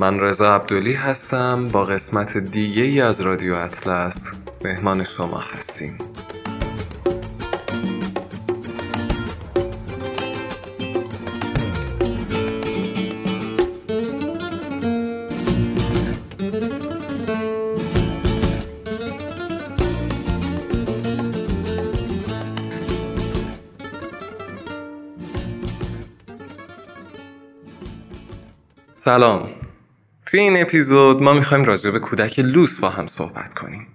من رضا عبدلی هستم با قسمت دیگه ای از رادیو اطلس مهمان شما هستیم. سلام. توی این اپیزود ما می‌خوایم راجع به کودک لوس با هم صحبت کنیم.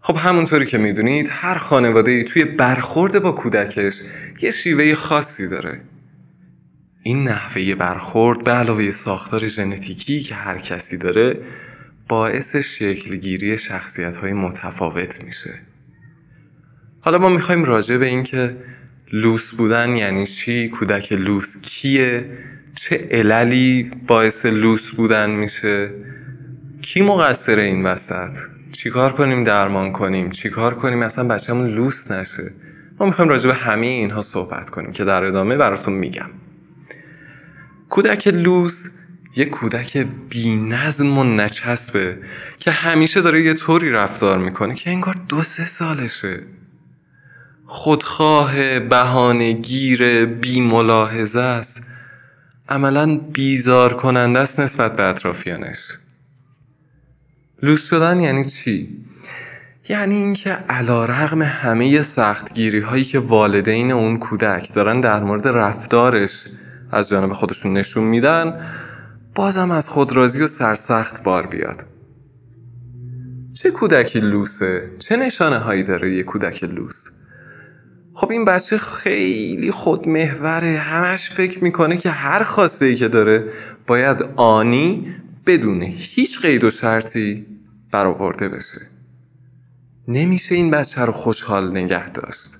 خب همونطوری که می‌دونید هر خانواده توی برخورد با کودکش یه شیوه خاصی داره. این نحوه برخورد به علاوه ساختار ژنتیکی که هر کسی داره باعث شکلگیری شخصیت های متفاوت میشه. حالا ما می‌خوایم راجع به اینکه لوس بودن یعنی چی کودک لوس کیه چه عللی باعث لوس بودن میشه؟ کی مقصر این وسط؟ چیکار کنیم درمان کنیم؟ چیکار کنیم؟ اصلا بچه‌مون لوس نشه. ما می‌خوایم راجع به همه اینها صحبت کنیم که در ادامه براتون میگم. کودک لوس یه کودک بی نظم و نچسبه که همیشه داره یه طوری رفتار می‌کنه که انگار دو سه سالشه. خودخواه بهانهگیر بی ملاحظه است. عملا بیزار کننده است نسبت به اطرافیانش لوس شدن یعنی چی؟ یعنی اینکه علا رغم همه سختگیری هایی که والدین اون کودک دارن در مورد رفتارش از جانب خودشون نشون میدن بازم از خود راضی و سرسخت بار بیاد چه کودکی لوسه؟ چه نشانه هایی داره یه کودک لوس؟ خب این بچه خیلی خودمحوره. همش فکر می‌کنه که هر خواسته ای که داره باید آنی بدون هیچ قید و شرطی برآورده بشه. نمیشه این بچه رو خوشحال نگه داشت.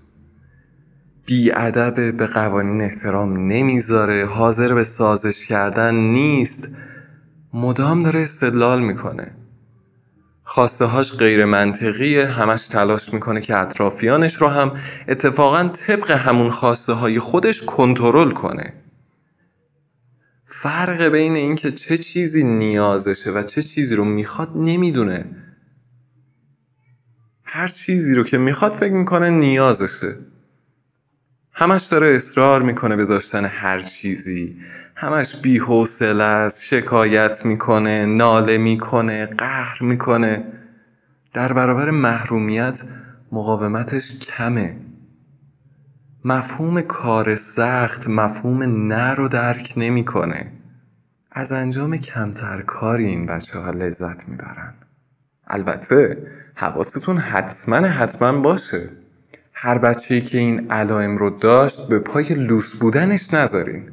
بیادب به قوانین احترام نمی‌ذاره. حاضر به سازش کردن نیست. مدام داره استدلال می‌کنه. خواسته هاش غیر منطقیه همش تلاش می‌کنه که اطرافیانش رو هم اتفاقا طبق همون خواسته های خودش کنترل کنه. فرق بین اینکه چه چیزی نیازشه و چه چیزی رو می‌خواد نمی‌دونه. هر چیزی رو که می‌خواد فکر می‌کنه نیازشه. همش داره اصرار می‌کنه به داشتن هر چیزی. همش بیحوصله است شکایت می‌کنه ناله می‌کنه قهر می‌کنه. در برابر محرومیت مقاومتش کمه. مفهوم کار سخت مفهوم نه رو درک نمی‌کنه. از انجام کمتر کاری این بچه ها لذت می‌برن. البته حواستون حتما حتما باشه. هر بچه‌ای که این علائم رو داشت به پای لوس بودنش نذارین.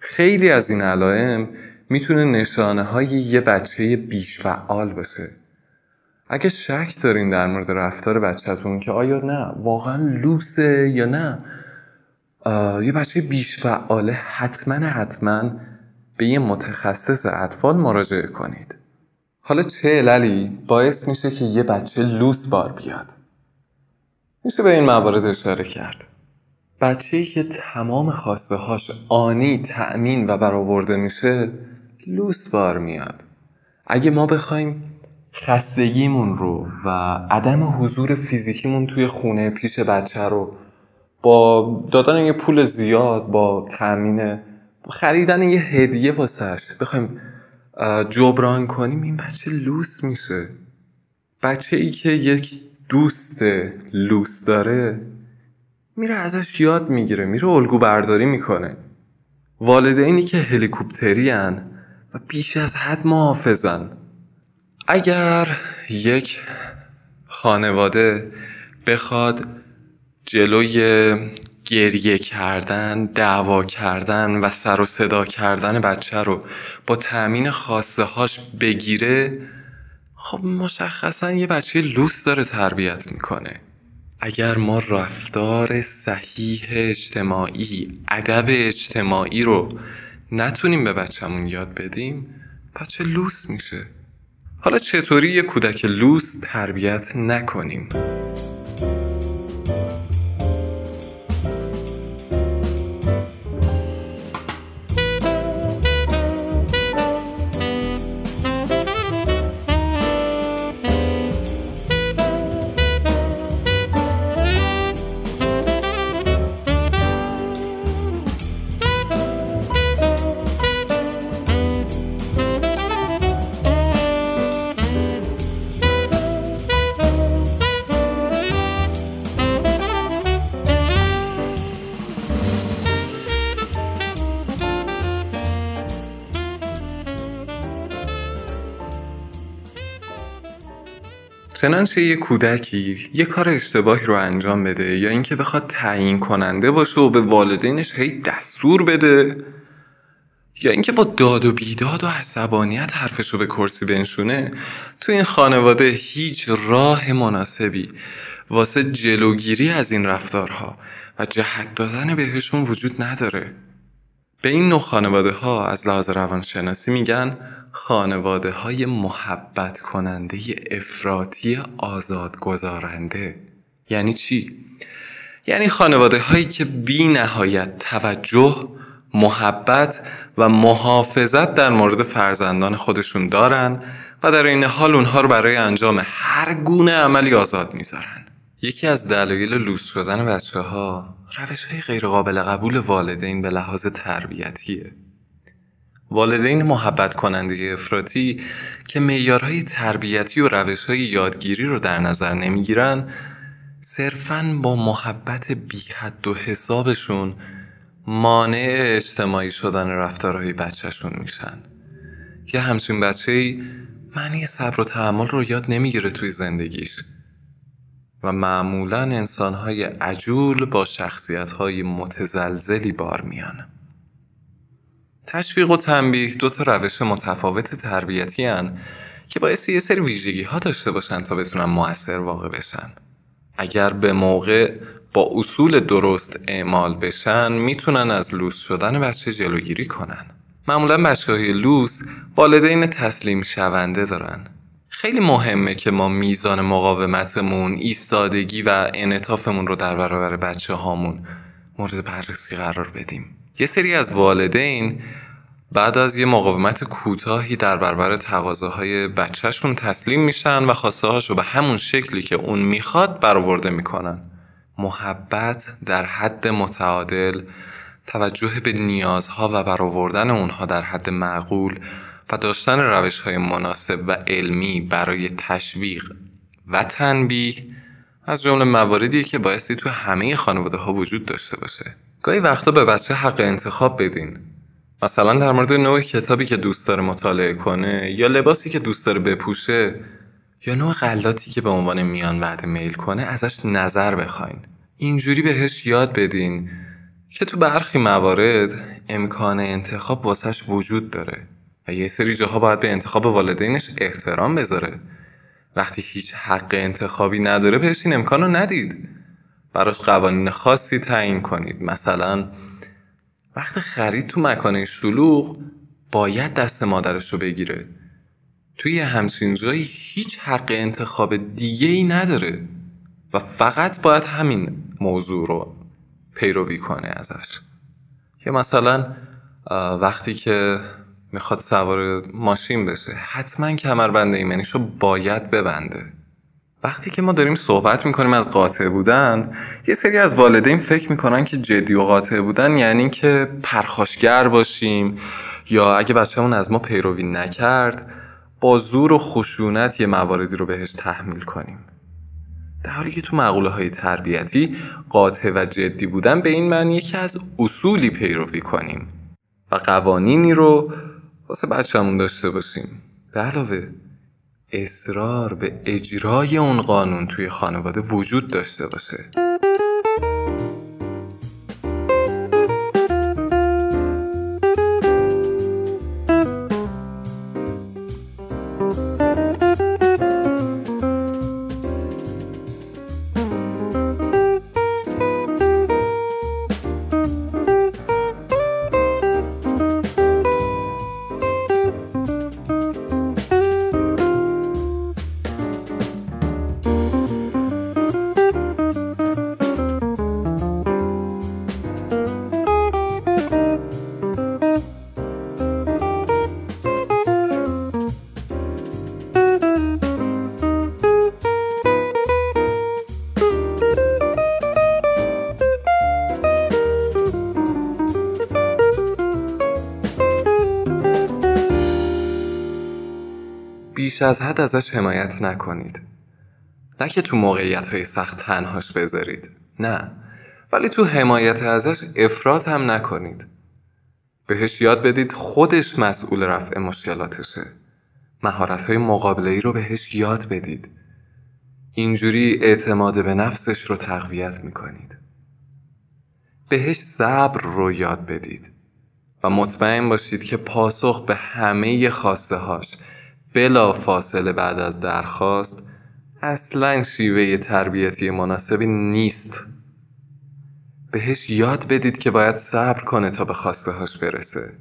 خیلی از این علائم می‌تونه نشانه های یه بچه بیش فعال باشه. اگه شک دارین در مورد رفتار بچهتون که آیا نه واقعا لوسه یا نه یه بچه بیش فعاله حتما حتما به یه متخصص اطفال مراجعه کنید. حالا چه عللی باعث میشه که یه بچه لوس بار بیاد؟ میشه به این موارد اشاره کرد. بچه که تمام خواسته هاش آنی تأمین و برآورده میشه لوس بار میاد. اگه ما بخوایم خستگیمون رو و عدم حضور فیزیکیمون توی خونه پیش بچه رو با دادن یه پول زیاد با تأمین خریدن یه هدیه واسش بخوایم جبران کنیم این بچه لوس میشه. بچه ای که یک دوست لوس داره میره ازش یاد می‌گیره میره الگو برداری می‌کنه. والدینی که هلیکوپتری و بیش از حد محافظن. اگر یک خانواده بخواد جلوی گریه کردن دعوا کردن و سر و صدا کردن بچه رو با تأمین خواسته هاش بگیره خب مشخصا یه بچه لوس داره تربیت می‌کنه. اگر ما رفتار صحیح اجتماعی ادب اجتماعی رو نتونیم به بچهمون یاد بدیم بچه لوس میشه. حالا چطوری یه کودک لوس تربیت نکنیم؟ چنانچه یه کودکی یه کار اشتباهی رو انجام بده یا اینکه بخواد تعیین کننده باشه و به والدینش هی دستور بده یا اینکه با داد و بیداد و عصبانیت حرفش رو به کرسی بنشونه تو این خانواده هیچ راه مناسبی واسه جلوگیری از این رفتارها و جهت دادن بهشون وجود نداره. به این نوع خانواده ها از لحاظ روانشناسی میگن خانواده های محبت کننده افراطی آزاد گذارنده یعنی چی؟ یعنی خانواده هایی که بی نهایت توجه محبت و محافظت در مورد فرزندان خودشون دارن و در این حال اونها رو برای انجام هر گونه عملی آزاد می‌ذارن. یکی از دلایل لوس شدن بچه ها روش های غیر قابل قبول والدین به لحاظ تربیتیه. والدین محبت کننده افراطی که معیارهای تربیتی و روش های یادگیری رو در نظر نمی‌گیرن صرفا با محبت بی حد و حسابشون مانع اجتماعی شدن رفتارهای بچهشون میشن. یه همچین بچه ای معنی صبر و تحمل رو یاد نمی‌گیره توی زندگیش. و معمولا انسانهای عجول با شخصیتهای متزلزلی بار میان. تشویق و تنبیه دو تا روش متفاوت تربیتی هن که باعث یه سری ویژگی ها داشته باشن تا بتونن موثر واقع بشن. اگر به موقع با اصول درست اعمال بشن می‌تونن از لوس شدن بچه جلوگیری کنن. معمولا بچه های لوس والدین تسلیم شونده دارن. خیلی مهمه که ما میزان مقاومتمون ایستادگی و انعطافمون رو در برابر بچه هامون مورد بررسی قرار بدیم. یه سری از والدین بعد از یه مقاومت کوتاهی در برابر تقاضاهای بچهشون تسلیم میشن و خواسته هاشو به همون شکلی که اون می‌خواد برآورده می‌کنن. محبت در حد متعادل توجه به نیازها و برآوردن اونها در حد معقول و داشتن روش های مناسب و علمی برای تشویق و تنبیه از جمله مواردی که بایستی تو همه خانواده ها وجود داشته باشه. گاهی وقتا به بچه حق انتخاب بدین. مثلا در مورد نوع کتابی که دوست داره مطالعه کنه یا لباسی که دوست داره بپوشه یا نوع غلاتی که به عنوان میان وعده میل کنه ازش نظر بخواین. اینجوری بهش یاد بدین که تو برخی موارد امکان انتخاب واسش وجود داره و یه سری جاها باید به انتخاب والدینش احترام بذاره. وقتی هیچ حق انتخابی نداره بهش این امکان ندید. براش قوانین خاصی تعیین کنید. مثلا وقت خرید تو مکان شلوغ باید دست مادرش رو بگیره. توی همچین جایی هیچ حق انتخاب دیگه ای نداره و فقط باید همین موضوع رو پیروی کنه ازش. یا مثلا وقتی که می‌خواد سوار ماشین بشه حتما کمربند ایمنیش رو باید ببنده. وقتی که ما داریم صحبت می‌کنیم از قاطع بودن یه سری از والدین فکر می‌کنن که جدی و قاطع بودن یعنی که پرخاشگر باشیم یا اگه بچهمون از ما پیروی نکرد با زور و خشونت یه مواردی رو بهش تحمیل کنیم. در حالی که تو مقوله های تربیتی قاطع و جدی بودن به این معنیه که از اصولی پیروی کنیم و قوانینی رو واسه بچهمون داشته باشیم. به علاوه اصرار به اجرای اون قانون توی خانواده وجود داشته باشه. بیش از حد ازش حمایت نکنید. نه که تو موقعیت های سخت تنهاش بذارید. نه. ولی تو حمایت ازش افراط هم نکنید. بهش یاد بدید خودش مسئول رفع مشکلاتشه. مهارت های مقابله ای رو بهش یاد بدید. اینجوری اعتماد به نفسش رو تقویت می‌کنید. بهش صبر رو یاد بدید و مطمئن باشید که پاسخ به همه خواسته هاش بلا فاصله بعد از درخواست اصلا شیوه تربیتی مناسبی نیست. بهش یاد بدید که باید صبر کنه تا به خواسته هاش برسه.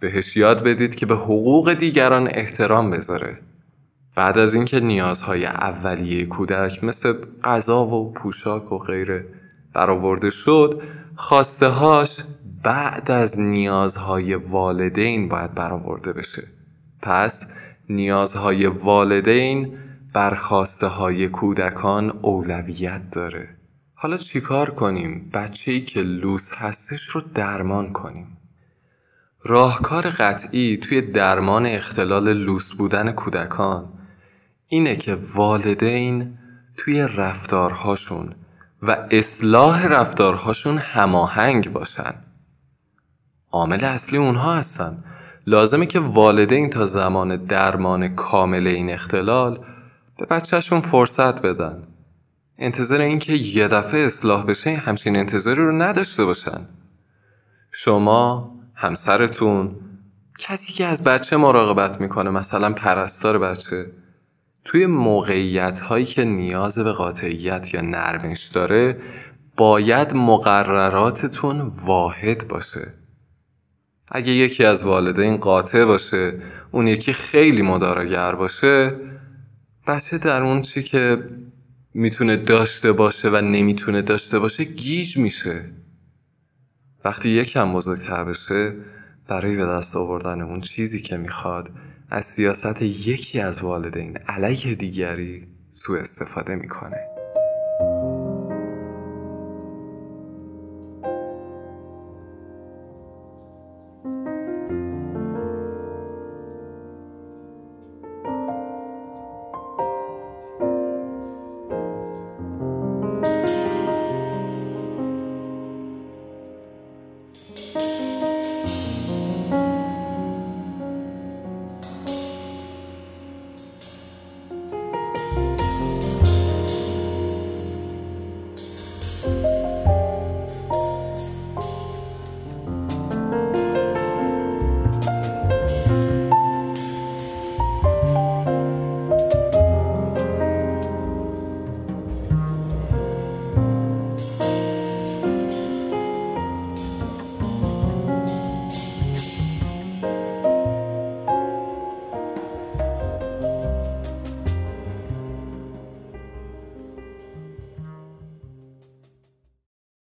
بهش یاد بدید که به حقوق دیگران احترام بذاره. بعد از اینکه نیازهای اولیه کودک مثل غذا و پوشاک و غیره برآورده شد خواسته هاش بعد از نیازهای والدین باید برآورده بشه. پس نیازهای والدین بر خواسته های کودکان اولویت داره. حالا چیکار کنیم؟ بچه ای که لوس هستش رو درمان کنیم. راهکار قطعی توی درمان اختلال لوس بودن کودکان اینه که والدین توی رفتارهاشون و اصلاح رفتارهاشون هماهنگ باشن. عامل اصلی اونها هستن. لازمه که والدین تا زمان درمان کامل این اختلال به بچهشون فرصت بدن. انتظار اینکه یه دفعه اصلاح بشه همچین انتظاری رو نداشته باشن. شما همسرتون کسی که از بچه مراقبت می‌کنه مثلا پرستار بچه توی موقعیت هایی که نیاز به قاطعیت یا نرمش داره باید مقرراتتون واحد باشه. اگه یکی از والدین قاطع باشه اون یکی خیلی مدارگر باشه بچه در اون چی که می‌تونه داشته باشه و نمی‌تونه داشته باشه گیج میشه. وقتی یکم بزرگتر بشه برای به دست آوردن اون چیزی که می‌خواد از سیاست یکی از والدین علیه دیگری سوء استفاده می‌کنه.